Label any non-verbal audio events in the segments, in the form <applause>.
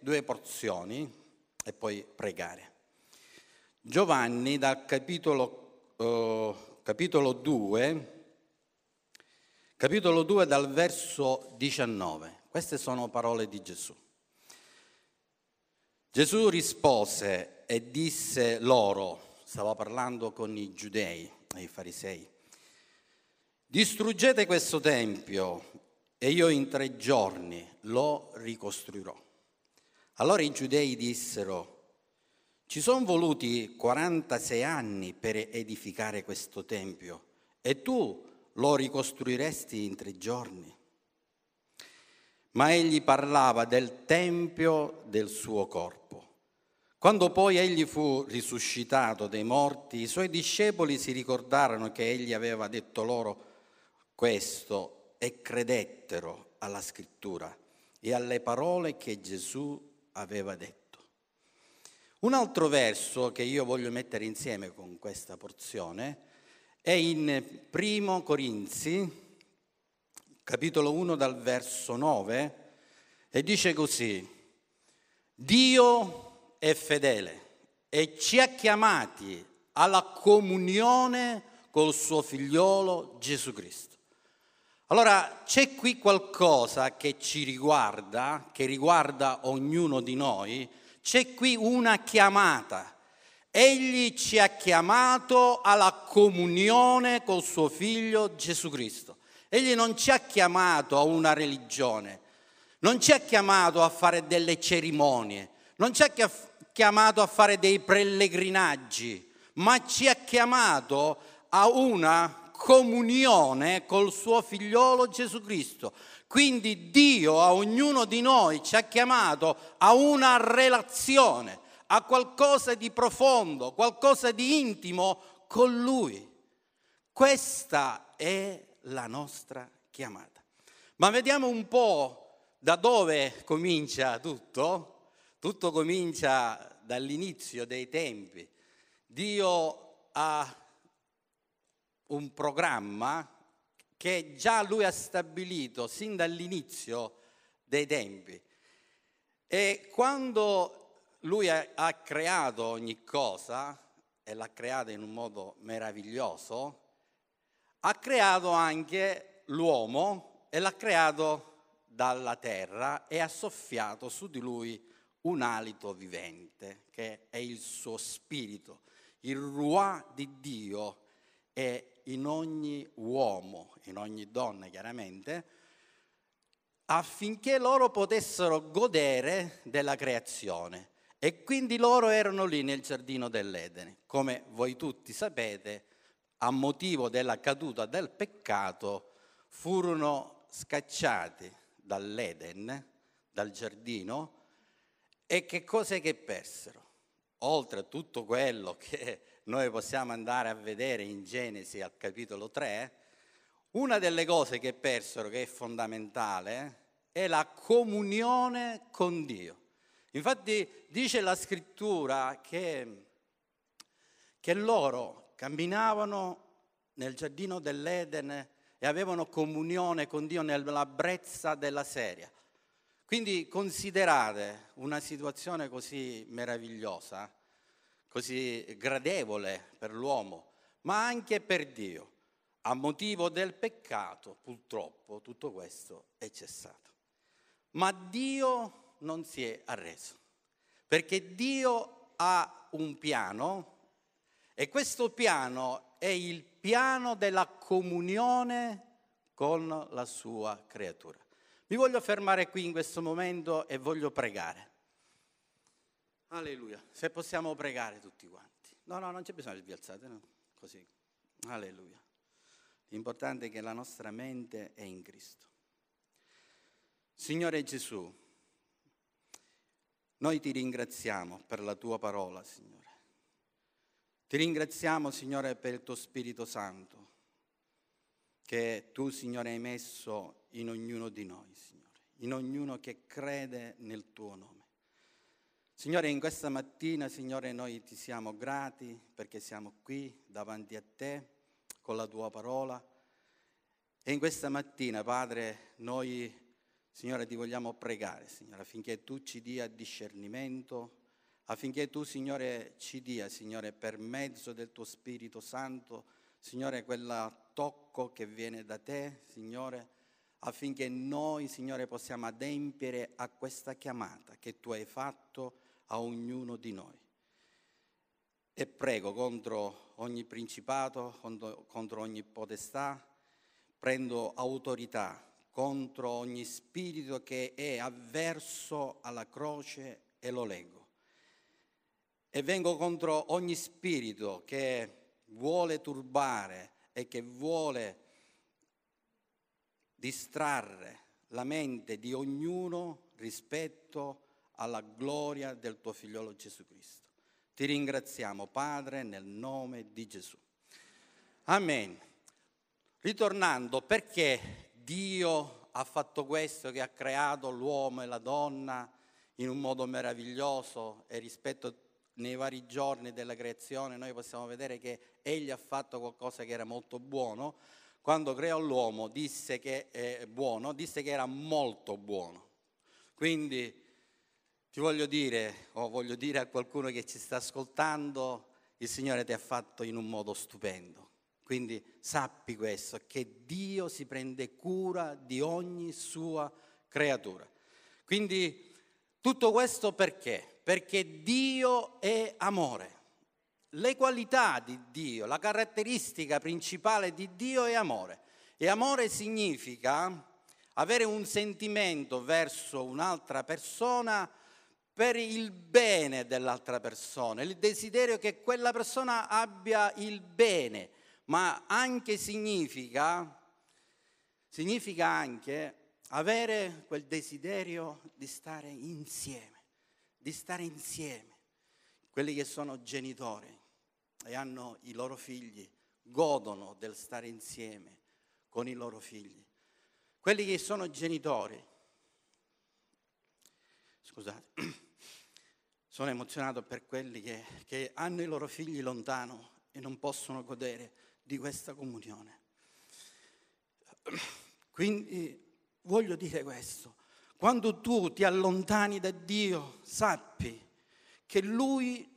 due porzioni e poi pregare. Giovanni dal capitolo, eh, capitolo 2, capitolo 2 dal verso 19. Queste sono parole di Gesù. Gesù rispose e disse loro, stava parlando con i giudei e i farisei, distruggete questo tempio e io in tre giorni lo ricostruirò. Allora i giudei dissero, ci sono voluti 46 anni per edificare questo tempio e tu lo ricostruiresti in tre giorni. Ma egli parlava del tempio del suo corpo. Quando poi egli fu risuscitato dai morti, i suoi discepoli si ricordarono che egli aveva detto loro questo e credettero alla scrittura e alle parole che Gesù aveva detto. Un altro verso che io voglio mettere insieme con questa porzione è in Primo Corinzi, capitolo 1 dal verso 9, e dice così, Dio è fedele e ci ha chiamati alla comunione col suo figliolo Gesù Cristo. Allora c'è qui qualcosa che ci riguarda, che riguarda ognuno di noi, c'è qui una chiamata. Egli ci ha chiamato alla comunione col suo figlio Gesù Cristo. Egli non ci ha chiamato a una religione, non ci ha chiamato a fare delle cerimonie, non ci ha chiamato a fare dei pellegrinaggi, ma ci ha chiamato a una comunione col suo figliolo Gesù Cristo. Quindi Dio a ognuno di noi ci ha chiamato a una relazione, a qualcosa di profondo, qualcosa di intimo con Lui. Questa è la nostra chiamata. Ma vediamo un po' da dove comincia tutto. Tutto comincia dall'inizio dei tempi. Dio ha un programma che già lui ha stabilito sin dall'inizio dei tempi. E quando lui ha, creato ogni cosa, e l'ha creata in un modo meraviglioso, ha creato anche l'uomo e l'ha creato dalla terra e ha soffiato su di lui un alito vivente, che è il suo spirito. Il ruà di Dio è in ogni uomo, in ogni donna chiaramente, affinché loro potessero godere della creazione. E quindi loro erano lì nel giardino dell'Edene. Come voi tutti sapete, a motivo della caduta del peccato, furono scacciati dall'Eden, dal giardino, e che cos'è che persero? Oltre a tutto quello che noi possiamo andare a vedere in Genesi al capitolo 3, una delle cose che persero, che è fondamentale, è la comunione con Dio. Infatti dice la scrittura che, che loro camminavano nel giardino dell'Eden e avevano comunione con Dio nella brezza della seria. Quindi considerate una situazione così meravigliosa, così gradevole per l'uomo, ma anche per Dio. A motivo del peccato, purtroppo, tutto questo è cessato. Ma Dio non si è arreso, perché Dio ha un piano e questo piano è il piano della comunione con la sua creatura. Mi voglio fermare qui in questo momento e voglio pregare. Alleluia. Se possiamo pregare tutti quanti. No, no, non c'è bisogno di vi alzate, no? Così. Alleluia. L'importante è che la nostra mente è in Cristo. Signore Gesù, noi ti ringraziamo per la tua parola, Signore. Ti ringraziamo, Signore, per il tuo Spirito Santo, che tu, Signore, hai messo in ognuno di noi, Signore, in ognuno che crede nel tuo nome. Signore, in questa mattina, Signore, noi ti siamo grati perché siamo qui davanti a te con la tua parola. E in questa mattina, Padre, noi Signore, ti vogliamo pregare, Signore, affinché tu ci dia discernimento, affinché tu, Signore, ci dia, Signore, per mezzo del tuo Spirito Santo, Signore, quel tocco che viene da te, Signore, affinché noi, Signore, possiamo adempiere a questa chiamata che tu hai fatto a ognuno di noi. E prego contro ogni principato, contro, contro ogni potestà, prendo autorità contro ogni spirito che è avverso alla croce e lo leggo. E vengo contro ogni spirito che vuole turbare e che vuole distrarre la mente di ognuno rispetto alla gloria del tuo figliolo Gesù Cristo. Ti ringraziamo, Padre, nel nome di Gesù. Amen. Ritornando, perché Dio ha fatto questo, che ha creato l'uomo e la donna in un modo meraviglioso e rispetto nei vari giorni della creazione noi possiamo vedere che Egli ha fatto qualcosa che era molto buono, quando creò l'uomo disse che è buono, disse che era molto buono. Quindi ti voglio dire, o voglio dire a qualcuno che ci sta ascoltando, il Signore ti ha fatto in un modo stupendo. Quindi sappi questo, che Dio si prende cura di ogni sua creatura. Quindi tutto questo perché? Perché Dio è amore le qualità di Dio, la caratteristica principale di Dio è amore. E amore significa avere un sentimento verso un'altra persona per il bene dell'altra persona, il desiderio che quella persona abbia il bene, ma anche significa, significa anche avere quel desiderio di stare insieme, di stare insieme. Quelli che sono genitori, e hanno i loro figli, godono del stare insieme con i loro figli. Quelli che sono genitori, scusate, <clears throat> sono emozionato per quelli che, che hanno i loro figli lontano e non possono godere di questa comunione. <clears throat> Quindi voglio dire questo, quando tu ti allontani da Dio, sappi che Lui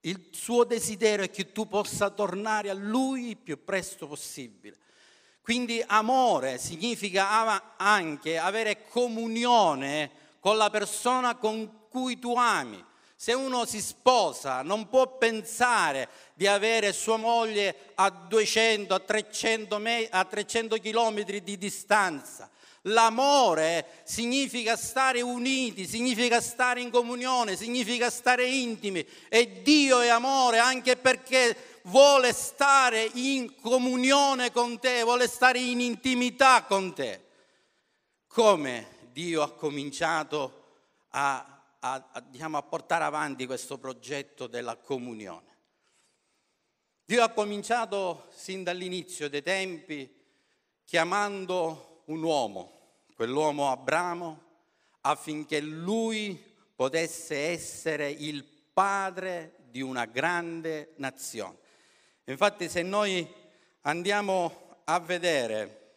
il suo desiderio è che tu possa tornare a Lui il più presto possibile. Quindi amore significa anche avere comunione con la persona con cui tu ami. Se uno si sposa non può pensare di avere sua moglie a 200, a 300, a 300 chilometri di distanza. L'amore significa stare uniti, significa stare in comunione, significa stare intimi e Dio è amore anche perché vuole stare in comunione con te, vuole stare in intimità con te. Come Dio ha cominciato a, a, a, diciamo, a portare avanti questo progetto della comunione. Dio ha cominciato sin dall'inizio dei tempi chiamando un uomo quell'uomo Abramo, affinché lui potesse essere il padre di una grande nazione. Infatti se noi andiamo a vedere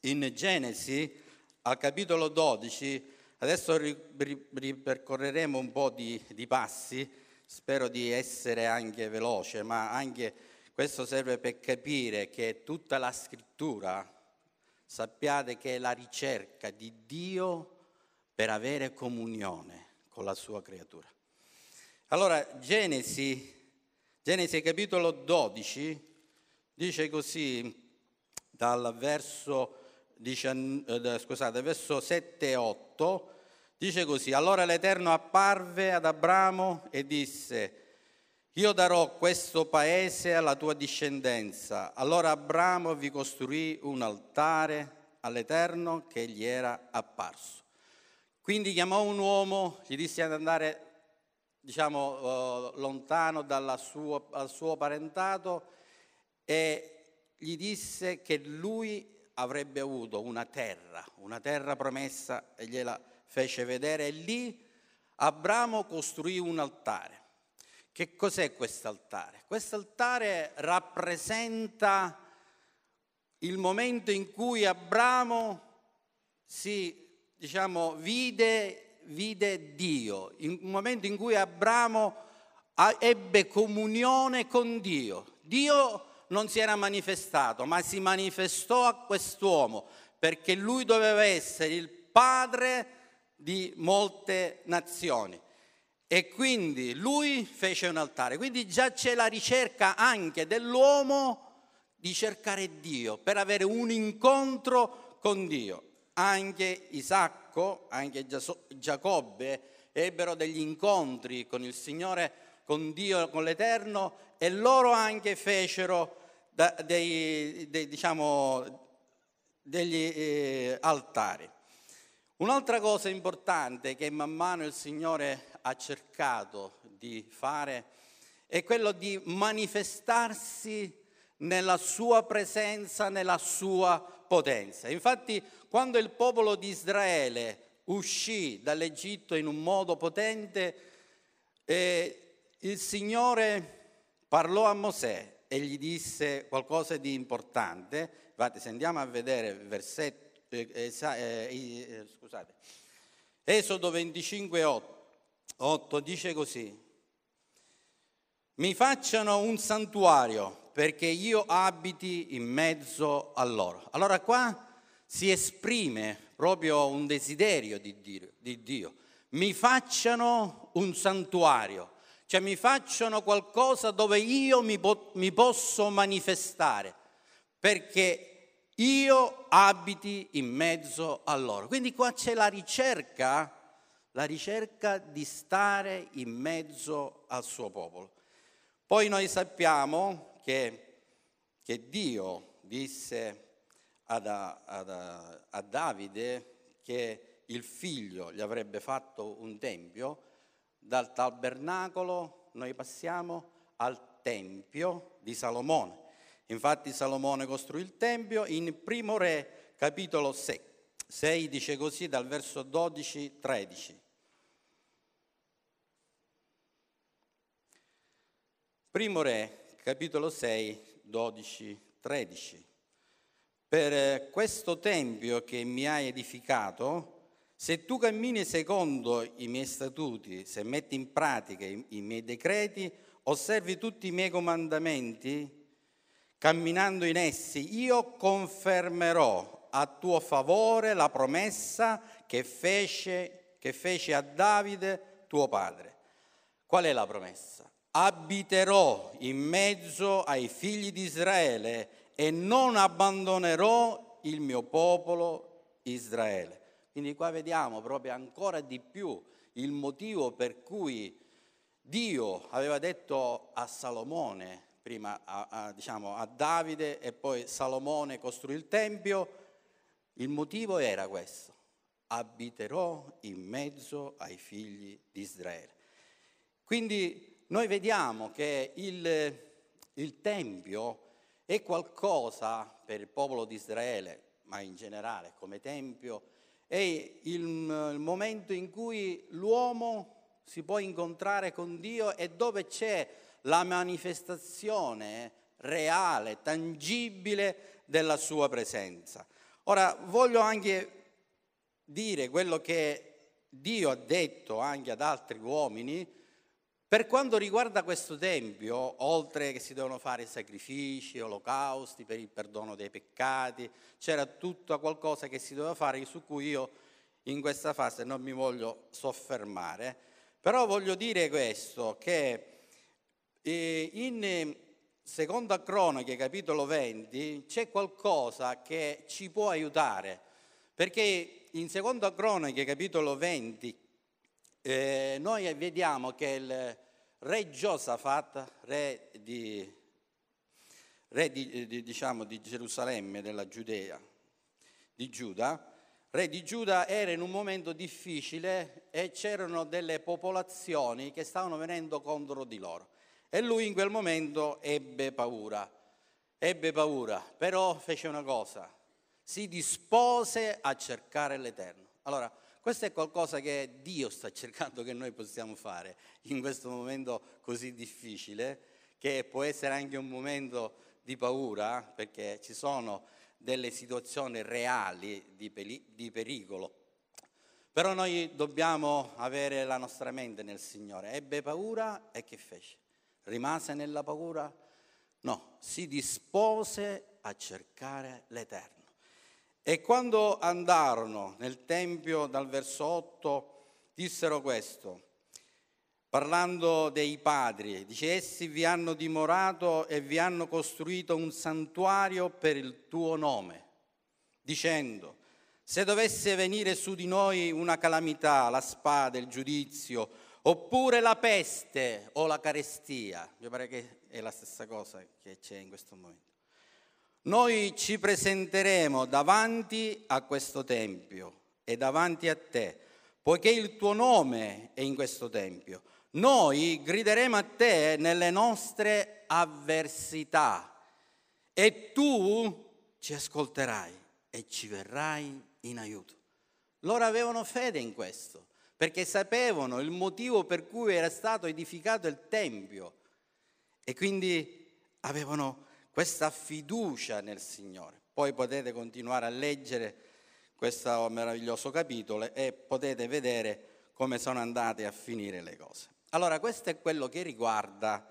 in Genesi al capitolo 12, adesso ripercorreremo un po' di, di passi, spero di essere anche veloce, ma anche questo serve per capire che tutta la scrittura sappiate che è la ricerca di Dio per avere comunione con la sua creatura. Allora, Genesi, Genesi capitolo 12 dice così dal verso, eh, scusate, verso 7 e 8, dice così, allora l'Eterno apparve ad Abramo e disse, io darò questo paese alla tua discendenza. Allora Abramo vi costruì un altare all'Eterno che gli era apparso. Quindi chiamò un uomo, gli disse di andare diciamo, uh, lontano suo, dal suo parentato e gli disse che lui avrebbe avuto una terra, una terra promessa e gliela fece vedere e lì Abramo costruì un altare. Che cos'è quest'altare? Quest'altare rappresenta il momento in cui Abramo si diciamo, vide, vide Dio, un momento in cui Abramo ebbe comunione con Dio. Dio non si era manifestato, ma si manifestò a quest'uomo perché lui doveva essere il padre di molte nazioni. E quindi lui fece un altare. Quindi già c'è la ricerca anche dell'uomo di cercare Dio, per avere un incontro con Dio. Anche Isacco, anche Giacobbe ebbero degli incontri con il Signore, con Dio, con l'Eterno e loro anche fecero dei, dei, diciamo, degli eh, altari. Un'altra cosa importante che man mano il Signore ha cercato di fare è quello di manifestarsi nella sua presenza, nella sua potenza. Infatti, quando il popolo di Israele uscì dall'Egitto in un modo potente, eh, il Signore parlò a Mosè e gli disse qualcosa di importante. Infatti, se andiamo a vedere versetto, eh, eh, eh, scusate, Esodo 25, 8, 8 dice così, mi facciano un santuario perché io abiti in mezzo a loro. Allora qua si esprime proprio un desiderio di Dio, di Dio. mi facciano un santuario, cioè mi facciano qualcosa dove io mi, po- mi posso manifestare, perché io abiti in mezzo a loro. Quindi qua c'è la ricerca, la ricerca di stare in mezzo al suo popolo. Poi noi sappiamo che, che Dio disse ad, ad, a Davide che il figlio gli avrebbe fatto un tempio, dal tabernacolo noi passiamo al tempio di Salomone. Infatti Salomone costruì il tempio in Primo Re, capitolo 6. 6 dice così dal verso 12-13. Primo Re, capitolo 6, 12, 13. Per questo tempio che mi hai edificato, se tu cammini secondo i miei statuti, se metti in pratica i, miei decreti, osservi tutti i miei comandamenti, camminando in essi, io confermerò a tuo favore la promessa che fece, che fece a Davide tuo padre. Qual è la promessa? abiterò in mezzo ai figli di Israele e non abbandonerò il mio popolo Israele. Quindi qua vediamo proprio ancora di più il motivo per cui Dio aveva detto a Salomone, prima a, a, diciamo, a Davide e poi Salomone costruì il Tempio, il motivo era questo, abiterò in mezzo ai figli di Israele. Quindi noi vediamo che il, il Tempio è qualcosa per il popolo di Israele, ma in generale come Tempio, è il, il momento in cui l'uomo si può incontrare con Dio e dove c'è la manifestazione reale, tangibile della sua presenza. Ora voglio anche dire quello che Dio ha detto anche ad altri uomini per quanto riguarda questo Tempio, oltre che si devono fare sacrifici, olocausti per il perdono dei peccati, c'era tutto qualcosa che si doveva fare su cui io in questa fase non mi voglio soffermare, però voglio dire questo, che eh, in Seconda Cronache, capitolo 20, c'è qualcosa che ci può aiutare, perché in Seconda Cronache, capitolo 20, eh, noi vediamo che il re Giosafat, re di, re di, di, diciamo, di Gerusalemme, della Giudea, di Giuda, re di Giuda era in un momento difficile e c'erano delle popolazioni che stavano venendo contro di loro. E lui in quel momento ebbe paura, ebbe paura, però fece una cosa, si dispose a cercare l'Eterno. Allora, questo è qualcosa che Dio sta cercando che noi possiamo fare in questo momento così difficile, che può essere anche un momento di paura, perché ci sono delle situazioni reali di, pericolo. Però noi dobbiamo avere la nostra mente nel Signore. Ebbe paura e che fece? Rimase nella paura? No, si dispose a cercare l'Eterno. E quando andarono nel Tempio dal verso 8, dissero questo, parlando dei padri, dice, essi vi hanno dimorato e vi hanno costruito un santuario per il tuo nome, dicendo, se dovesse venire su di noi una calamità, la spada, il giudizio, oppure la peste o la carestia, mi pare che è la stessa cosa che c'è in questo momento noi ci presenteremo davanti a questo Tempio e davanti a te, poiché il tuo nome è in questo Tempio. Noi grideremo a te nelle nostre avversità e tu ci ascolterai e ci verrai in aiuto. Loro avevano fede in questo, perché sapevano il motivo per cui era stato edificato il Tempio e quindi avevano questa fiducia nel Signore. Poi potete continuare a leggere questo meraviglioso capitolo e potete vedere come sono andate a finire le cose. Allora, questo è quello che riguarda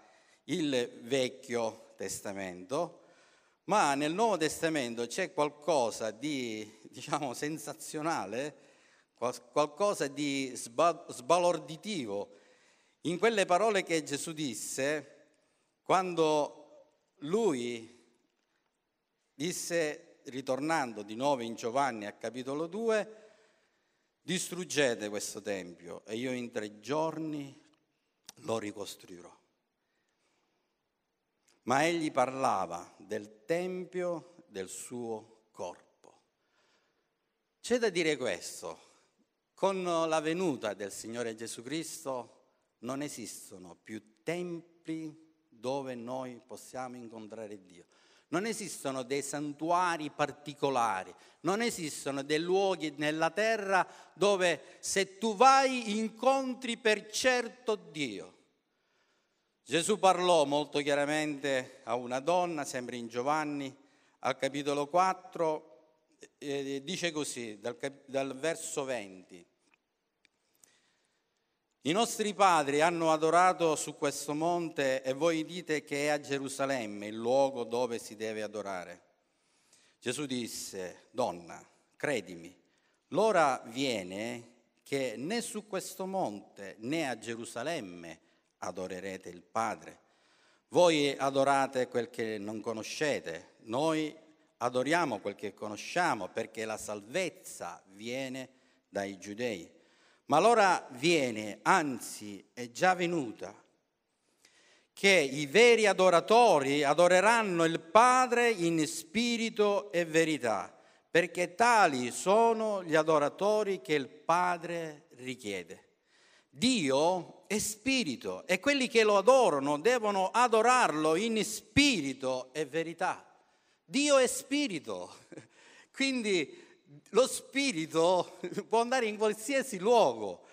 il Vecchio Testamento, ma nel Nuovo Testamento c'è qualcosa di, diciamo, sensazionale, qualcosa di sbalorditivo in quelle parole che Gesù disse quando lui disse, ritornando di nuovo in Giovanni a capitolo 2, distruggete questo tempio e io in tre giorni lo ricostruirò. Ma egli parlava del tempio del suo corpo. C'è da dire questo, con la venuta del Signore Gesù Cristo non esistono più templi dove noi possiamo incontrare Dio. Non esistono dei santuari particolari, non esistono dei luoghi nella terra dove se tu vai incontri per certo Dio. Gesù parlò molto chiaramente a una donna, sempre in Giovanni, al capitolo 4, e dice così, dal, dal verso 20. I nostri padri hanno adorato su questo monte e voi dite che è a Gerusalemme il luogo dove si deve adorare. Gesù disse, donna, credimi, l'ora viene che né su questo monte né a Gerusalemme adorerete il Padre. Voi adorate quel che non conoscete, noi adoriamo quel che conosciamo perché la salvezza viene dai giudei. Ma l'ora viene, anzi è già venuta, che i veri adoratori adoreranno il Padre in spirito e verità, perché tali sono gli adoratori che il Padre richiede. Dio è spirito e quelli che lo adorano devono adorarlo in spirito e verità. Dio è spirito, <laughs> quindi lo spirito <laughs> può andare in qualsiasi luogo.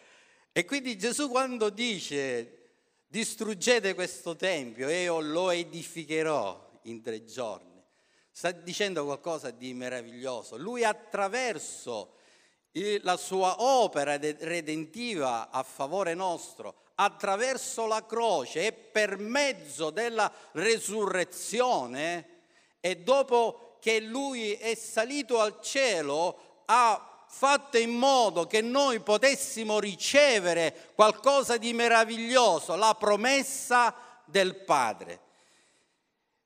E quindi Gesù quando dice distruggete questo tempio e io lo edificherò in tre giorni, sta dicendo qualcosa di meraviglioso. Lui attraverso la sua opera redentiva a favore nostro, attraverso la croce e per mezzo della resurrezione e dopo che lui è salito al cielo ha fatto in modo che noi potessimo ricevere qualcosa di meraviglioso, la promessa del Padre.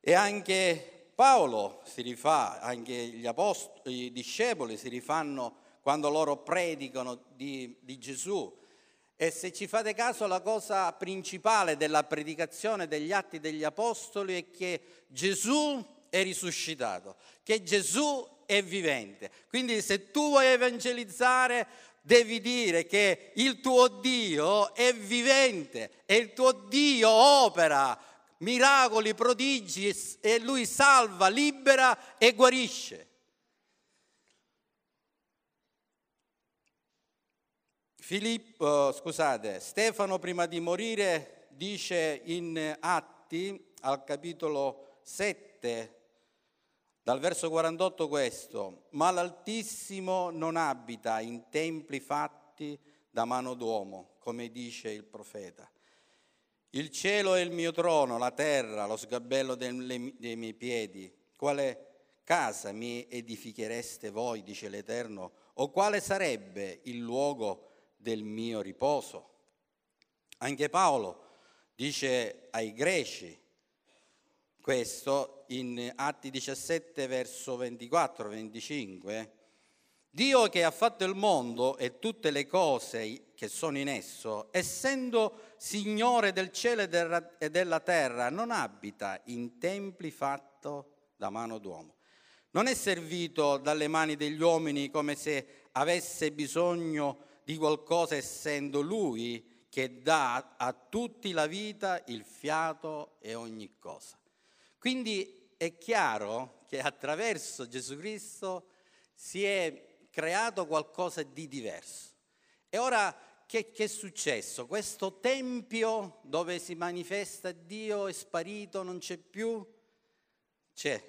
E anche Paolo si rifà, anche gli apostoli, i discepoli si rifanno quando loro predicano di, di Gesù. E se ci fate caso, la cosa principale della predicazione degli atti degli apostoli è che Gesù è risuscitato, che Gesù è vivente. Quindi se tu vuoi evangelizzare devi dire che il tuo Dio è vivente e il tuo Dio opera miracoli, prodigi e lui salva, libera e guarisce. Filippo, scusate, Stefano prima di morire dice in Atti al capitolo 7 dal verso 48 questo, ma l'Altissimo non abita in templi fatti da mano d'uomo, come dice il profeta. Il cielo è il mio trono, la terra, lo sgabello dei miei piedi. Quale casa mi edifichereste voi, dice l'Eterno, o quale sarebbe il luogo del mio riposo? Anche Paolo dice ai greci questo in Atti 17 verso 24-25. Dio che ha fatto il mondo e tutte le cose che sono in esso, essendo Signore del cielo e della terra, non abita in templi fatti da mano d'uomo. Non è servito dalle mani degli uomini come se avesse bisogno di qualcosa essendo Lui che dà a tutti la vita, il fiato e ogni cosa. Quindi è chiaro che attraverso Gesù Cristo si è creato qualcosa di diverso. E ora che, che, è successo? Questo tempio dove si manifesta Dio è sparito, non c'è più? C'è,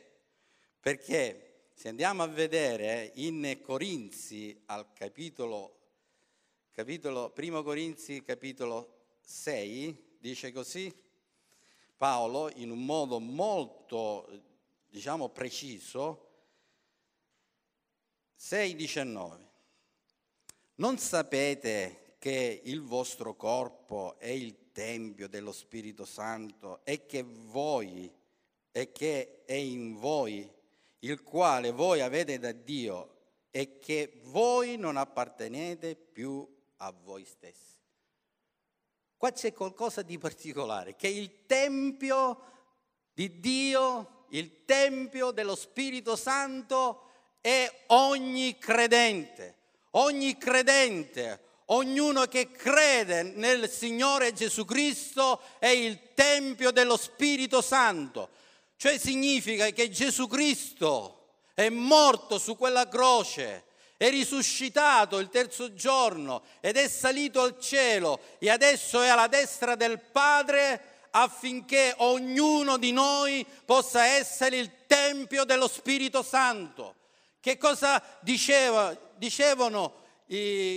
perché se andiamo a vedere in Corinzi al capitolo, capitolo, primo Corinzi capitolo 6, dice così, Paolo in un modo molto, diciamo, preciso, 6,19. Non sapete che il vostro corpo è il Tempio dello Spirito Santo e che voi e che è in voi, il quale voi avete da Dio e che voi non appartenete più a voi stessi. Qua c'è qualcosa di particolare, che il Tempio di Dio, il Tempio dello Spirito Santo è ogni credente, ogni credente, ognuno che crede nel Signore Gesù Cristo è il Tempio dello Spirito Santo. Cioè significa che Gesù Cristo è morto su quella croce, è risuscitato il terzo giorno ed è salito al cielo e adesso è alla destra del Padre affinché ognuno di noi possa essere il Tempio dello Spirito Santo. Che cosa diceva, dicevano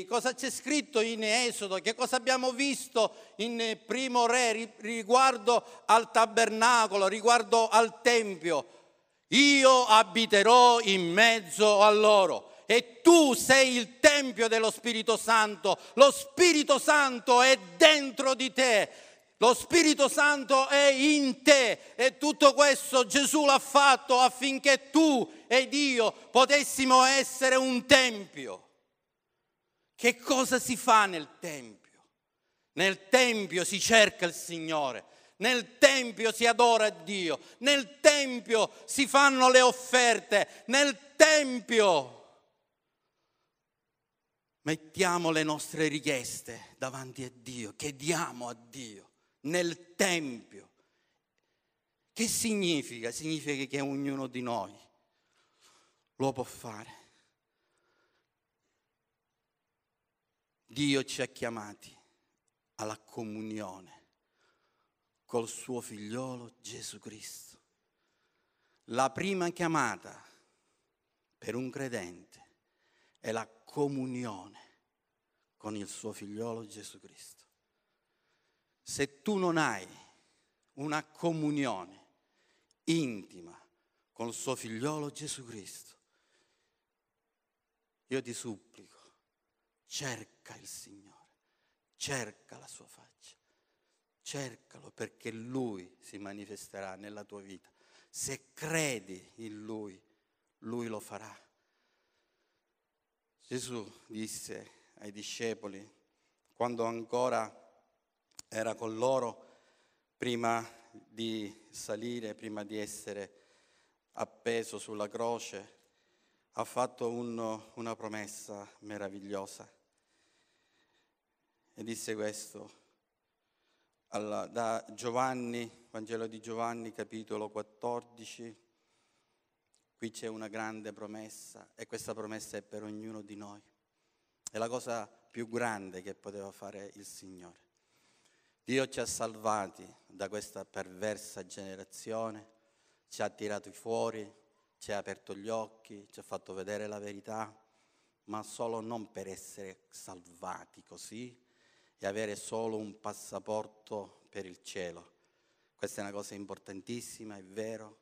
cosa c'è scritto in Esodo, che cosa abbiamo visto in Primo Re riguardo al tabernacolo, riguardo al Tempio. Io abiterò in mezzo a loro e tu sei il Tempio dello Spirito Santo. Lo Spirito Santo è dentro di te. Lo Spirito Santo è in te e tutto questo Gesù l'ha fatto affinché tu ed io potessimo essere un tempio. Che cosa si fa nel Tempio? Nel Tempio si cerca il Signore, nel Tempio si adora Dio, nel Tempio si fanno le offerte, nel Tempio mettiamo le nostre richieste davanti a Dio, chiediamo a Dio, nel Tempio. Che significa? Significa che ognuno di noi lo può fare. Dio ci ha chiamati alla comunione col suo figliolo Gesù Cristo. La prima chiamata per un credente è la comunione con il suo figliolo Gesù Cristo. Se tu non hai una comunione intima con il suo figliolo Gesù Cristo, io ti supplico cerca il Signore, cerca la sua faccia, cercalo perché Lui si manifesterà nella tua vita. Se credi in Lui, Lui lo farà. Gesù disse ai discepoli, quando ancora era con loro, prima di salire, prima di essere appeso sulla croce, ha fatto un, una promessa meravigliosa e disse questo alla, da Giovanni, Vangelo di Giovanni, capitolo 14. Qui c'è una grande promessa e questa promessa è per ognuno di noi. È la cosa più grande che poteva fare il Signore. Dio ci ha salvati da questa perversa generazione, ci ha tirati fuori, ci ha aperto gli occhi, ci ha fatto vedere la verità, ma solo non per essere salvati così e avere solo un passaporto per il cielo. Questa è una cosa importantissima, è vero,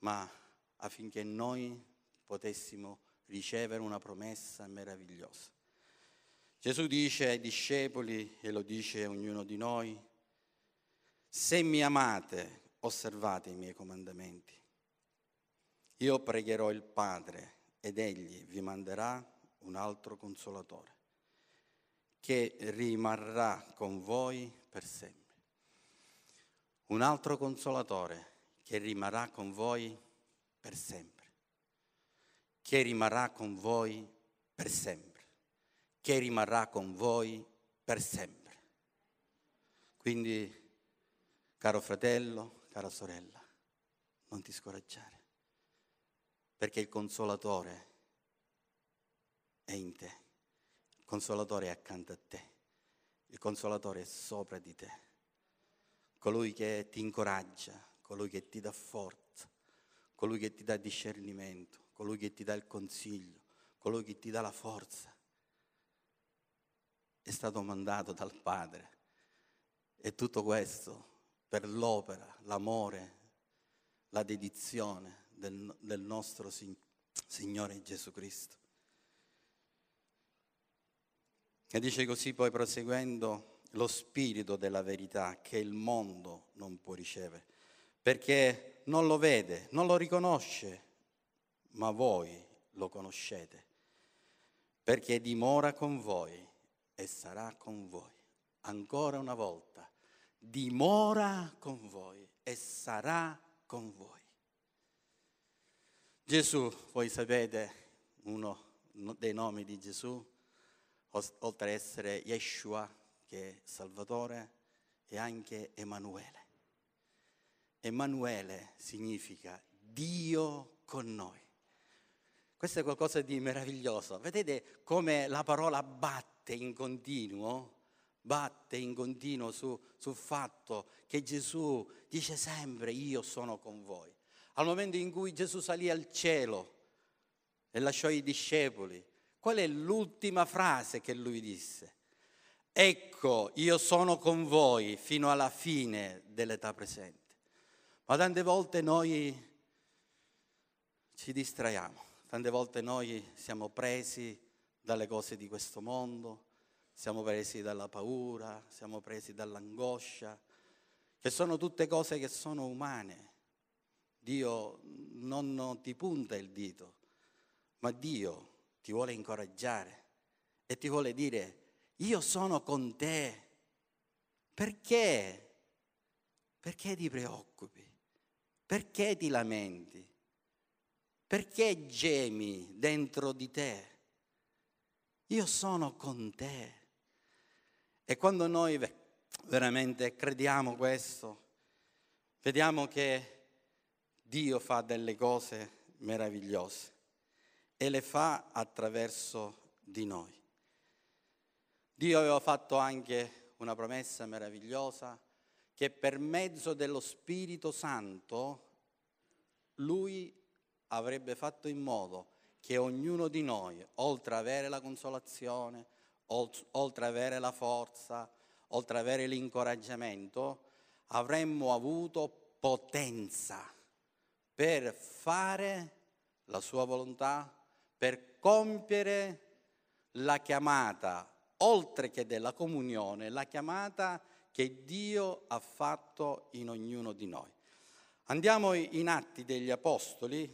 ma affinché noi potessimo ricevere una promessa meravigliosa. Gesù dice ai discepoli, e lo dice a ognuno di noi, se mi amate, osservate i miei comandamenti. Io pregherò il Padre ed egli vi manderà un altro consolatore che rimarrà con voi per sempre. Un altro consolatore che rimarrà con voi per sempre. Che rimarrà con voi per sempre. Che rimarrà con voi per sempre. Quindi, caro fratello, cara sorella, non ti scoraggiare, perché il consolatore è in te. Il consolatore è accanto a te. Il consolatore è sopra di te. Colui che ti incoraggia, colui che ti dà forza, colui che ti dà discernimento, colui che ti dà il consiglio, colui che ti dà la forza. È stato mandato dal Padre. E tutto questo per l'opera, l'amore, la dedizione del, del nostro Signore Gesù Cristo. E dice così poi proseguendo lo spirito della verità che il mondo non può ricevere, perché non lo vede, non lo riconosce, ma voi lo conoscete, perché dimora con voi e sarà con voi. Ancora una volta, dimora con voi e sarà con voi. Gesù, voi sapete, uno dei nomi di Gesù, oltre ad essere Yeshua, che è Salvatore, è anche Emanuele. Emanuele significa Dio con noi. Questo è qualcosa di meraviglioso. Vedete come la parola batte in continuo? Batte in continuo su, sul fatto che Gesù dice sempre io sono con voi. Al momento in cui Gesù salì al cielo e lasciò i discepoli, Qual è l'ultima frase che lui disse? Ecco, io sono con voi fino alla fine dell'età presente. Ma tante volte noi ci distraiamo, tante volte noi siamo presi dalle cose di questo mondo, siamo presi dalla paura, siamo presi dall'angoscia, che sono tutte cose che sono umane. Dio non, ti punta il dito, ma Dio ti vuole incoraggiare e ti vuole dire, io sono con te. Perché? Perché ti preoccupi? Perché ti lamenti? Perché gemi dentro di te? Io sono con te. E quando noi veramente crediamo questo, vediamo che Dio fa delle cose meravigliose e le fa attraverso di noi. Dio aveva fatto anche una promessa meravigliosa che per mezzo dello Spirito Santo lui avrebbe fatto in modo che ognuno di noi, oltre ad avere la consolazione, oltre ad avere la forza, oltre ad avere l'incoraggiamento, avremmo avuto potenza per fare la sua volontà, per compiere la chiamata, oltre che della comunione, la chiamata che Dio ha fatto in ognuno di noi. Andiamo in Atti degli Apostoli,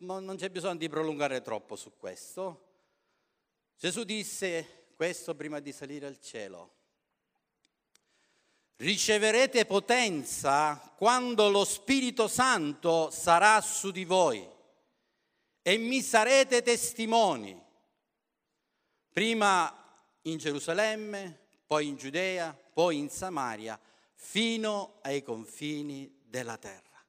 ma non c'è bisogno di prolungare troppo su questo. Gesù disse questo prima di salire al cielo. Riceverete potenza quando lo Spirito Santo sarà su di voi e mi sarete testimoni, prima in Gerusalemme, poi in Giudea, poi in Samaria, fino ai confini della terra.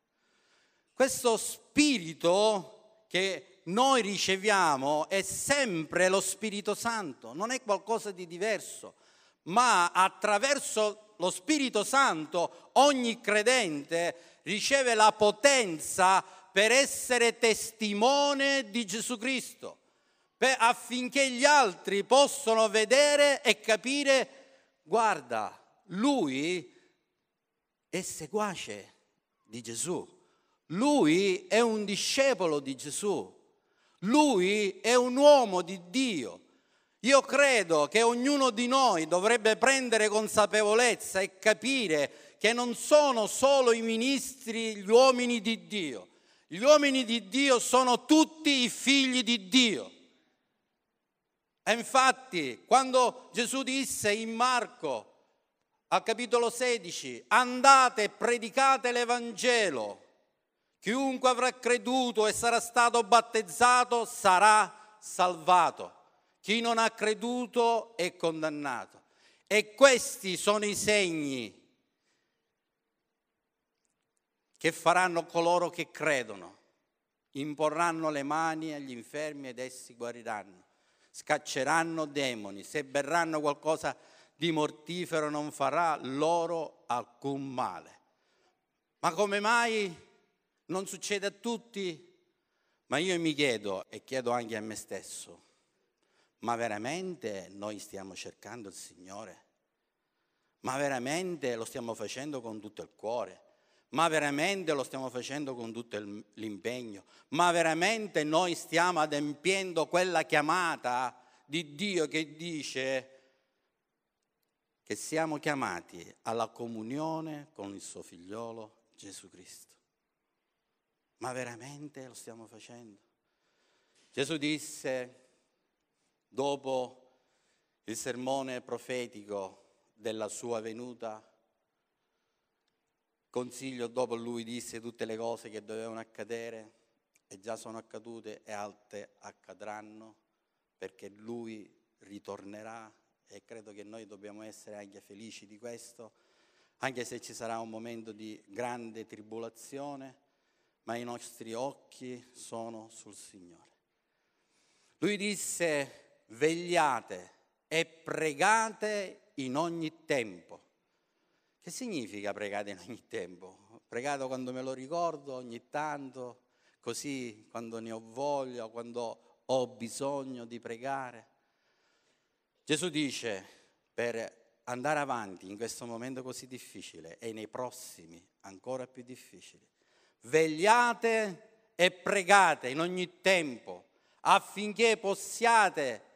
Questo spirito che noi riceviamo è sempre lo Spirito Santo, non è qualcosa di diverso, ma attraverso lo Spirito Santo ogni credente riceve la potenza per essere testimone di Gesù Cristo, per, affinché gli altri possano vedere e capire, guarda, lui è seguace di Gesù, lui è un discepolo di Gesù, lui è un uomo di Dio. Io credo che ognuno di noi dovrebbe prendere consapevolezza e capire che non sono solo i ministri gli uomini di Dio. Gli uomini di Dio sono tutti i figli di Dio. E infatti, quando Gesù disse in Marco al capitolo 16, andate e predicate l'Evangelo, chiunque avrà creduto e sarà stato battezzato sarà salvato. Chi non ha creduto è condannato. E questi sono i segni che faranno coloro che credono. Imporranno le mani agli infermi ed essi guariranno. Scacceranno demoni. Se berranno qualcosa di mortifero non farà loro alcun male. Ma come mai non succede a tutti? Ma io mi chiedo e chiedo anche a me stesso ma veramente noi stiamo cercando il Signore? Ma veramente lo stiamo facendo con tutto il cuore? Ma veramente lo stiamo facendo con tutto l'impegno? Ma veramente noi stiamo adempiendo quella chiamata di Dio che dice che siamo chiamati alla comunione con il suo figliolo Gesù Cristo? Ma veramente lo stiamo facendo? Gesù disse dopo il sermone profetico della sua venuta, consiglio dopo lui disse tutte le cose che dovevano accadere e già sono accadute e altre accadranno perché lui ritornerà e credo che noi dobbiamo essere anche felici di questo, anche se ci sarà un momento di grande tribolazione, ma i nostri occhi sono sul Signore. Lui disse vegliate e pregate in ogni tempo. Che significa pregate in ogni tempo? Pregate quando me lo ricordo, ogni tanto, così quando ne ho voglia, quando ho bisogno di pregare. Gesù dice, per andare avanti in questo momento così difficile e nei prossimi ancora più difficili, vegliate e pregate in ogni tempo affinché possiate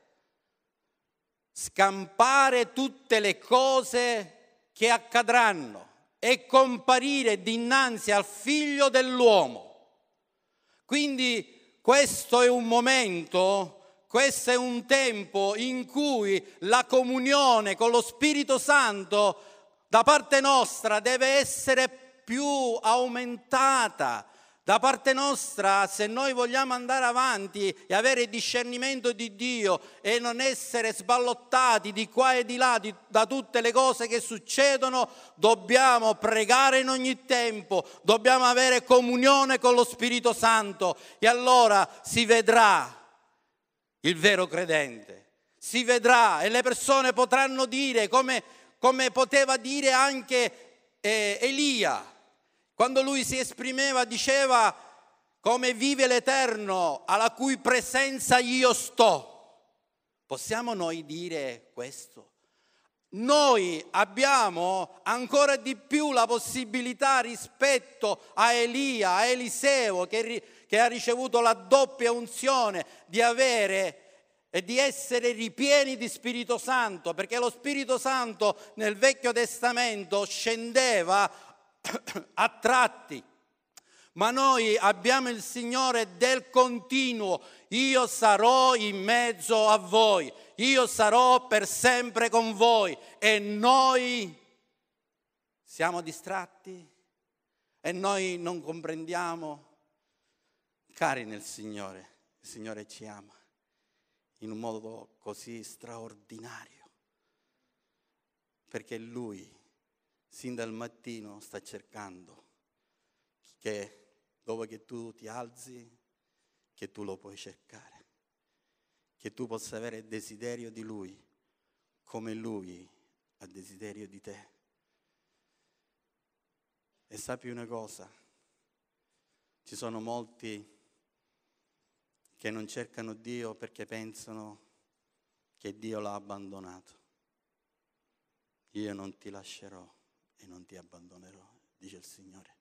scampare tutte le cose che accadranno e comparire dinanzi al figlio dell'uomo. Quindi questo è un momento, questo è un tempo in cui la comunione con lo Spirito Santo da parte nostra deve essere più aumentata, da parte nostra, se noi vogliamo andare avanti e avere discernimento di Dio e non essere sballottati di qua e di là di, da tutte le cose che succedono, dobbiamo pregare in ogni tempo, dobbiamo avere comunione con lo Spirito Santo. E allora si vedrà il vero credente, si vedrà e le persone potranno dire come, come poteva dire anche eh, Elia quando lui si esprimeva diceva come vive l'Eterno alla cui presenza io sto. Possiamo noi dire questo? Noi abbiamo ancora di più la possibilità rispetto a Elia, a Eliseo, che, che ha ricevuto la doppia unzione di avere e di essere ripieni di Spirito Santo, perché lo Spirito Santo nel Vecchio Testamento scendeva <coughs> a tratti. Ma noi abbiamo il Signore del continuo. Io sarò in mezzo a voi. Io sarò per sempre con voi. E noi siamo distratti? E noi non comprendiamo? Cari nel Signore, il Signore ci ama in un modo così straordinario. Perché Lui sin dal mattino sta cercando che dopo che tu ti alzi, che tu lo puoi cercare, che tu possa avere desiderio di Lui come Lui ha desiderio di te. E sappi una cosa, Ci sono molti che non cercano Dio perché pensano che Dio l'ha abbandonato. Io non ti lascerò e non ti abbandonerò, dice il Signore.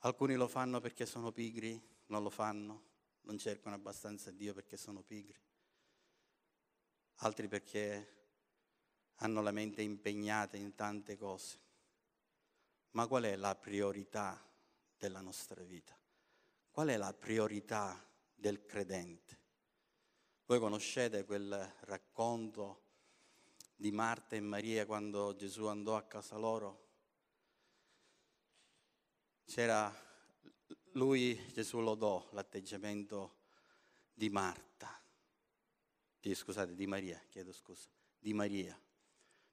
Alcuni lo fanno perché sono pigri, non lo fanno, non cercano abbastanza Dio perché sono pigri, altri perché hanno la mente impegnata in tante cose. Ma qual è la priorità della nostra vita? Qual è la priorità del credente? Voi conoscete quel racconto di Marta e Maria quando Gesù andò a casa loro? C'era lui, Gesù lodò l'atteggiamento di Marta, di, scusate, di Maria, chiedo scusa, di Maria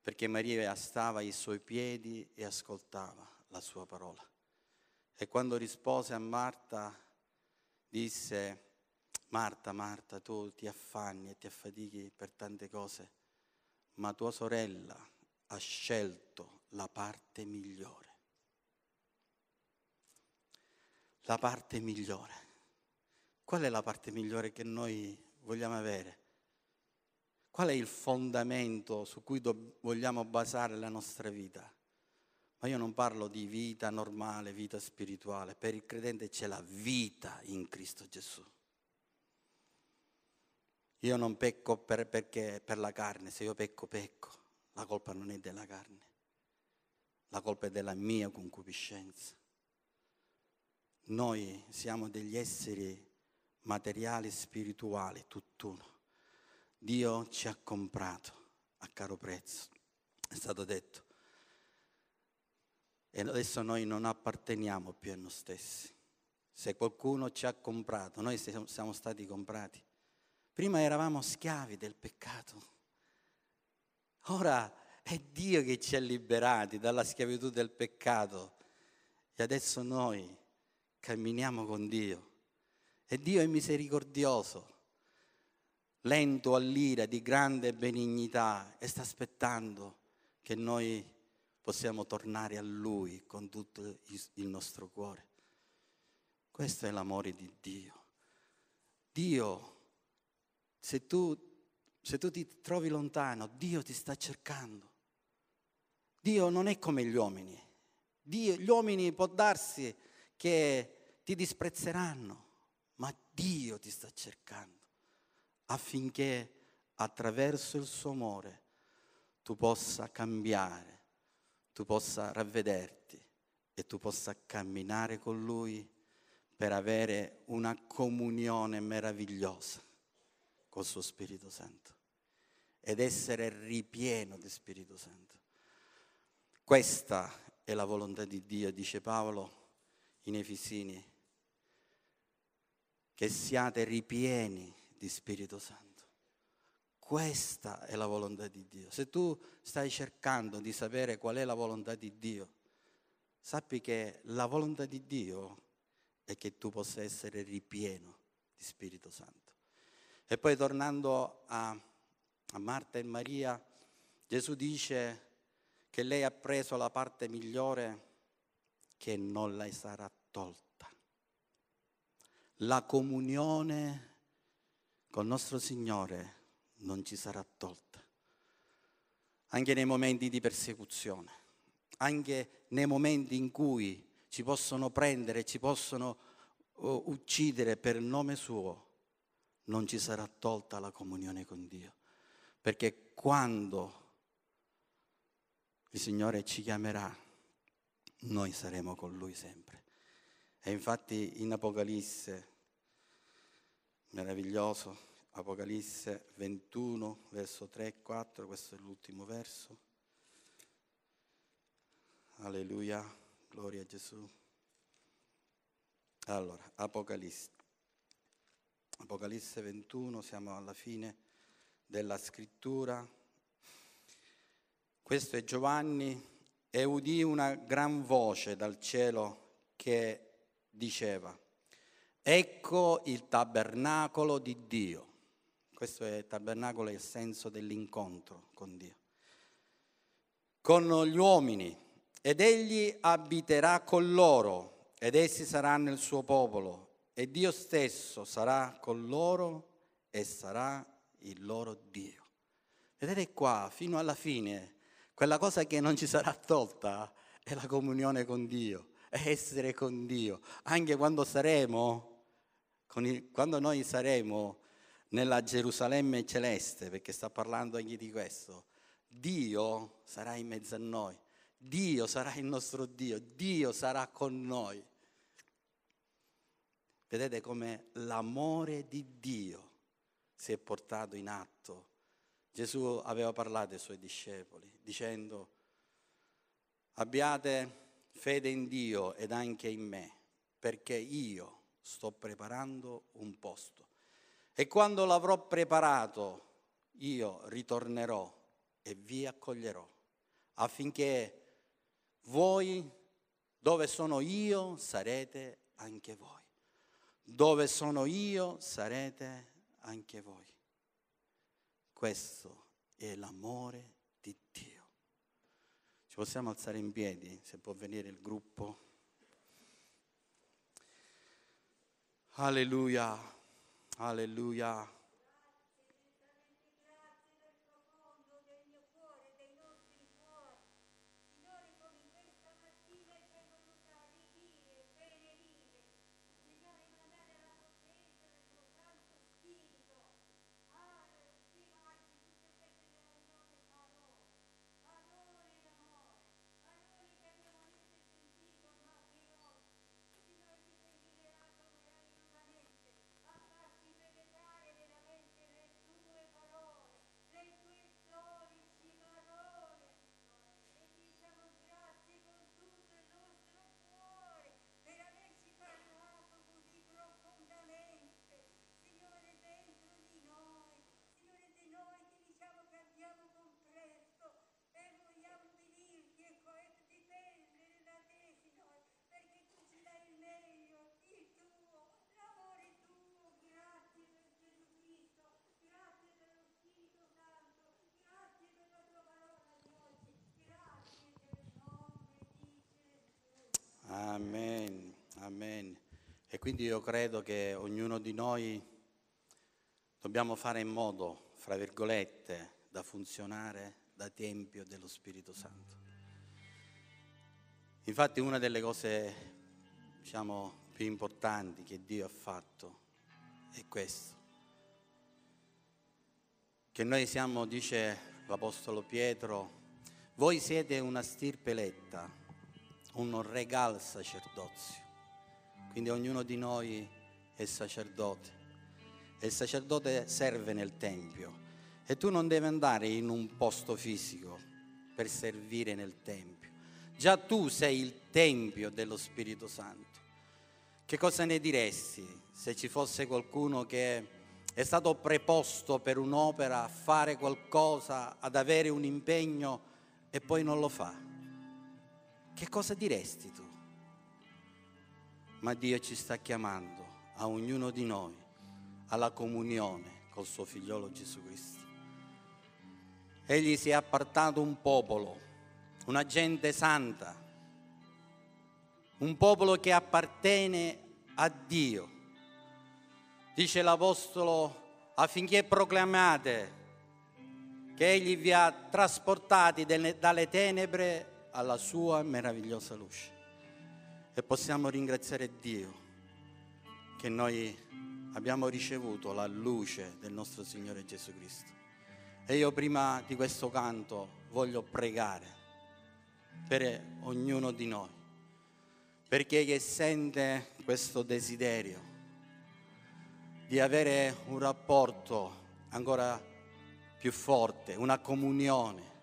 perché Maria stava ai suoi piedi e ascoltava la sua parola. E quando rispose a Marta, disse, Marta, Marta, tu ti affanni e ti affatichi per tante cose, ma tua sorella ha scelto la parte migliore. La parte migliore. Qual è la parte migliore che noi vogliamo avere? Qual è il fondamento su cui do- vogliamo basare la nostra vita? Ma io non parlo di vita normale, vita spirituale. Per il credente c'è la vita in Cristo Gesù. Io non pecco per, perché, per la carne, se io pecco, pecco. La colpa non è della carne, la colpa è della mia concupiscenza. Noi siamo degli esseri materiali e spirituali, tutt'uno. Dio ci ha comprato a caro prezzo, è stato detto. E adesso noi non apparteniamo più a noi stessi. Se qualcuno ci ha comprato, noi siamo stati comprati. Prima eravamo schiavi del peccato. Ora è Dio che ci ha liberati dalla schiavitù del peccato. E adesso noi camminiamo con Dio. E Dio è misericordioso lento all'ira, di grande benignità e sta aspettando che noi possiamo tornare a Lui con tutto il nostro cuore. Questo è l'amore di Dio. Dio, se tu, se tu ti trovi lontano, Dio ti sta cercando. Dio non è come gli uomini. Dio, gli uomini può darsi che ti disprezzeranno, ma Dio ti sta cercando affinché attraverso il suo amore tu possa cambiare, tu possa ravvederti e tu possa camminare con Lui per avere una comunione meravigliosa col suo Spirito Santo ed essere ripieno di Spirito Santo. Questa è la volontà di Dio, dice Paolo in Efesini, che siate ripieni di Spirito Santo. Questa è la volontà di Dio. Se tu stai cercando di sapere qual è la volontà di Dio, sappi che la volontà di Dio è che tu possa essere ripieno di Spirito Santo. E poi tornando a, a Marta e Maria, Gesù dice che lei ha preso la parte migliore che non le sarà tolta. La comunione col nostro Signore non ci sarà tolta. Anche nei momenti di persecuzione, anche nei momenti in cui ci possono prendere, ci possono uh, uccidere per nome suo, non ci sarà tolta la comunione con Dio. Perché quando il Signore ci chiamerà, noi saremo con Lui sempre. E infatti in Apocalisse meraviglioso, Apocalisse 21, verso 3 e 4, questo è l'ultimo verso. Alleluia, gloria a Gesù. Allora, Apocalisse. Apocalisse 21, siamo alla fine della scrittura. Questo è Giovanni e udì una gran voce dal cielo che diceva, Ecco il tabernacolo di Dio. Questo è il tabernacolo, è il senso dell'incontro con Dio. Con gli uomini ed egli abiterà con loro ed essi saranno il suo popolo e Dio stesso sarà con loro e sarà il loro Dio. Vedete qua, fino alla fine, quella cosa che non ci sarà tolta è la comunione con Dio, è essere con Dio, anche quando saremo, il, quando noi saremo nella Gerusalemme celeste, perché sta parlando anche di questo, Dio sarà in mezzo a noi, Dio sarà il nostro Dio, Dio sarà con noi. Vedete come l'amore di Dio si è portato in atto. Gesù aveva parlato ai suoi discepoli dicendo abbiate fede in Dio ed anche in me, perché io sto preparando un posto. E quando l'avrò preparato, io ritornerò e vi accoglierò, affinché voi, dove sono io, sarete anche voi. Dove sono io, sarete anche voi. Questo è l'amore di Dio. Ci possiamo alzare in piedi, se può venire il gruppo. Alleluia, alleluia. Amen, amen. E quindi io credo che ognuno di noi dobbiamo fare in modo, fra virgolette, da funzionare da Tempio dello Spirito Santo. Infatti una delle cose, diciamo, più importanti che Dio ha fatto è questo. Che noi siamo, dice l'Apostolo Pietro, voi siete una stirpe eletta un regal sacerdozio. Quindi ognuno di noi è sacerdote e il sacerdote serve nel Tempio e tu non devi andare in un posto fisico per servire nel Tempio. Già tu sei il Tempio dello Spirito Santo. Che cosa ne diresti se ci fosse qualcuno che è stato preposto per un'opera a fare qualcosa, ad avere un impegno e poi non lo fa? che cosa diresti tu? Ma Dio ci sta chiamando a ognuno di noi alla comunione col suo figliolo Gesù Cristo. Egli si è appartato un popolo, una gente santa, un popolo che appartiene a Dio. Dice l'Apostolo affinché proclamate che Egli vi ha trasportati dalle tenebre alla sua meravigliosa luce. E possiamo ringraziare Dio che noi abbiamo ricevuto la luce del nostro Signore Gesù Cristo. E io prima di questo canto voglio pregare per ognuno di noi, perché chi sente questo desiderio di avere un rapporto ancora più forte, una comunione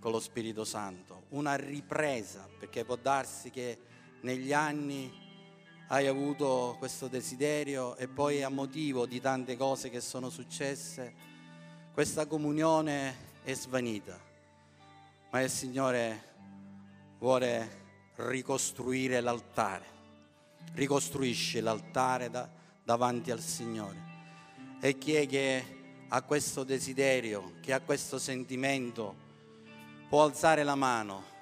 con lo Spirito Santo, una ripresa, perché può darsi che negli anni hai avuto questo desiderio e poi a motivo di tante cose che sono successe, questa comunione è svanita. Ma il Signore vuole ricostruire l'altare, ricostruisce l'altare da, davanti al Signore. E chi è che ha questo desiderio, che ha questo sentimento, può alzare la mano.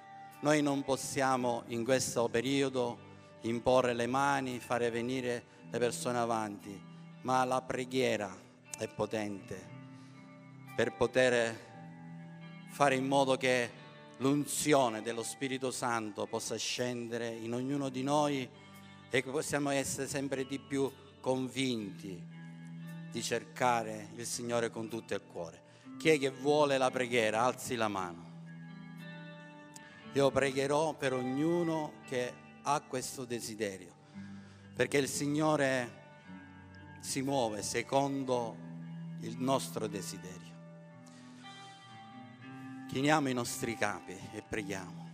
Noi non possiamo in questo periodo imporre le mani, fare venire le persone avanti, ma la preghiera è potente per poter fare in modo che l'unzione dello Spirito Santo possa scendere in ognuno di noi e che possiamo essere sempre di più convinti di cercare il Signore con tutto il cuore. Chi è che vuole la preghiera? Alzi la mano. Io pregherò per ognuno che ha questo desiderio, perché il Signore si muove secondo il nostro desiderio. Chiniamo i nostri capi e preghiamo.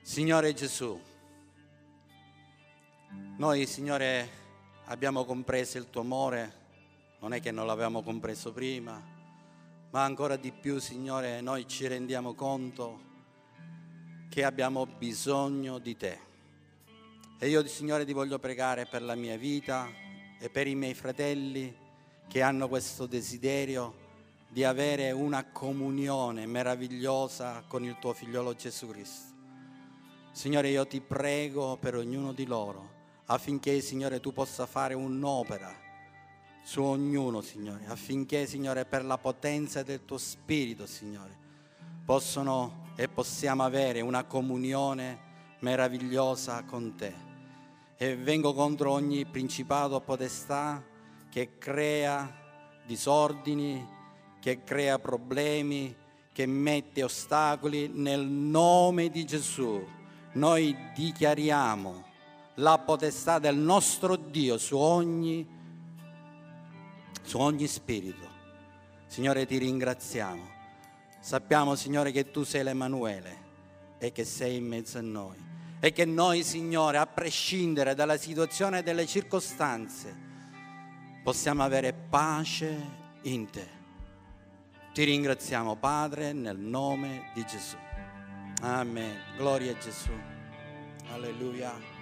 Signore Gesù, noi Signore abbiamo compreso il tuo amore, non è che non l'avevamo compreso prima, ma ancora di più Signore noi ci rendiamo conto che abbiamo bisogno di te. E io Signore ti voglio pregare per la mia vita e per i miei fratelli che hanno questo desiderio di avere una comunione meravigliosa con il tuo figliolo Gesù Cristo. Signore, io ti prego per ognuno di loro affinché, Signore, tu possa fare un'opera su ognuno, Signore, affinché, Signore, per la potenza del tuo Spirito, Signore, possono e possiamo avere una comunione meravigliosa con te. E vengo contro ogni principato o potestà che crea disordini, che crea problemi, che mette ostacoli, nel nome di Gesù noi dichiariamo la potestà del nostro Dio su ogni, su ogni spirito. Signore, ti ringraziamo. Sappiamo, Signore, che tu sei l'Emanuele e che sei in mezzo a noi. E che noi, Signore, a prescindere dalla situazione e dalle circostanze, possiamo avere pace in te. Ti ringraziamo Padre nel nome di Gesù. Amen. Gloria a Gesù. Alleluia.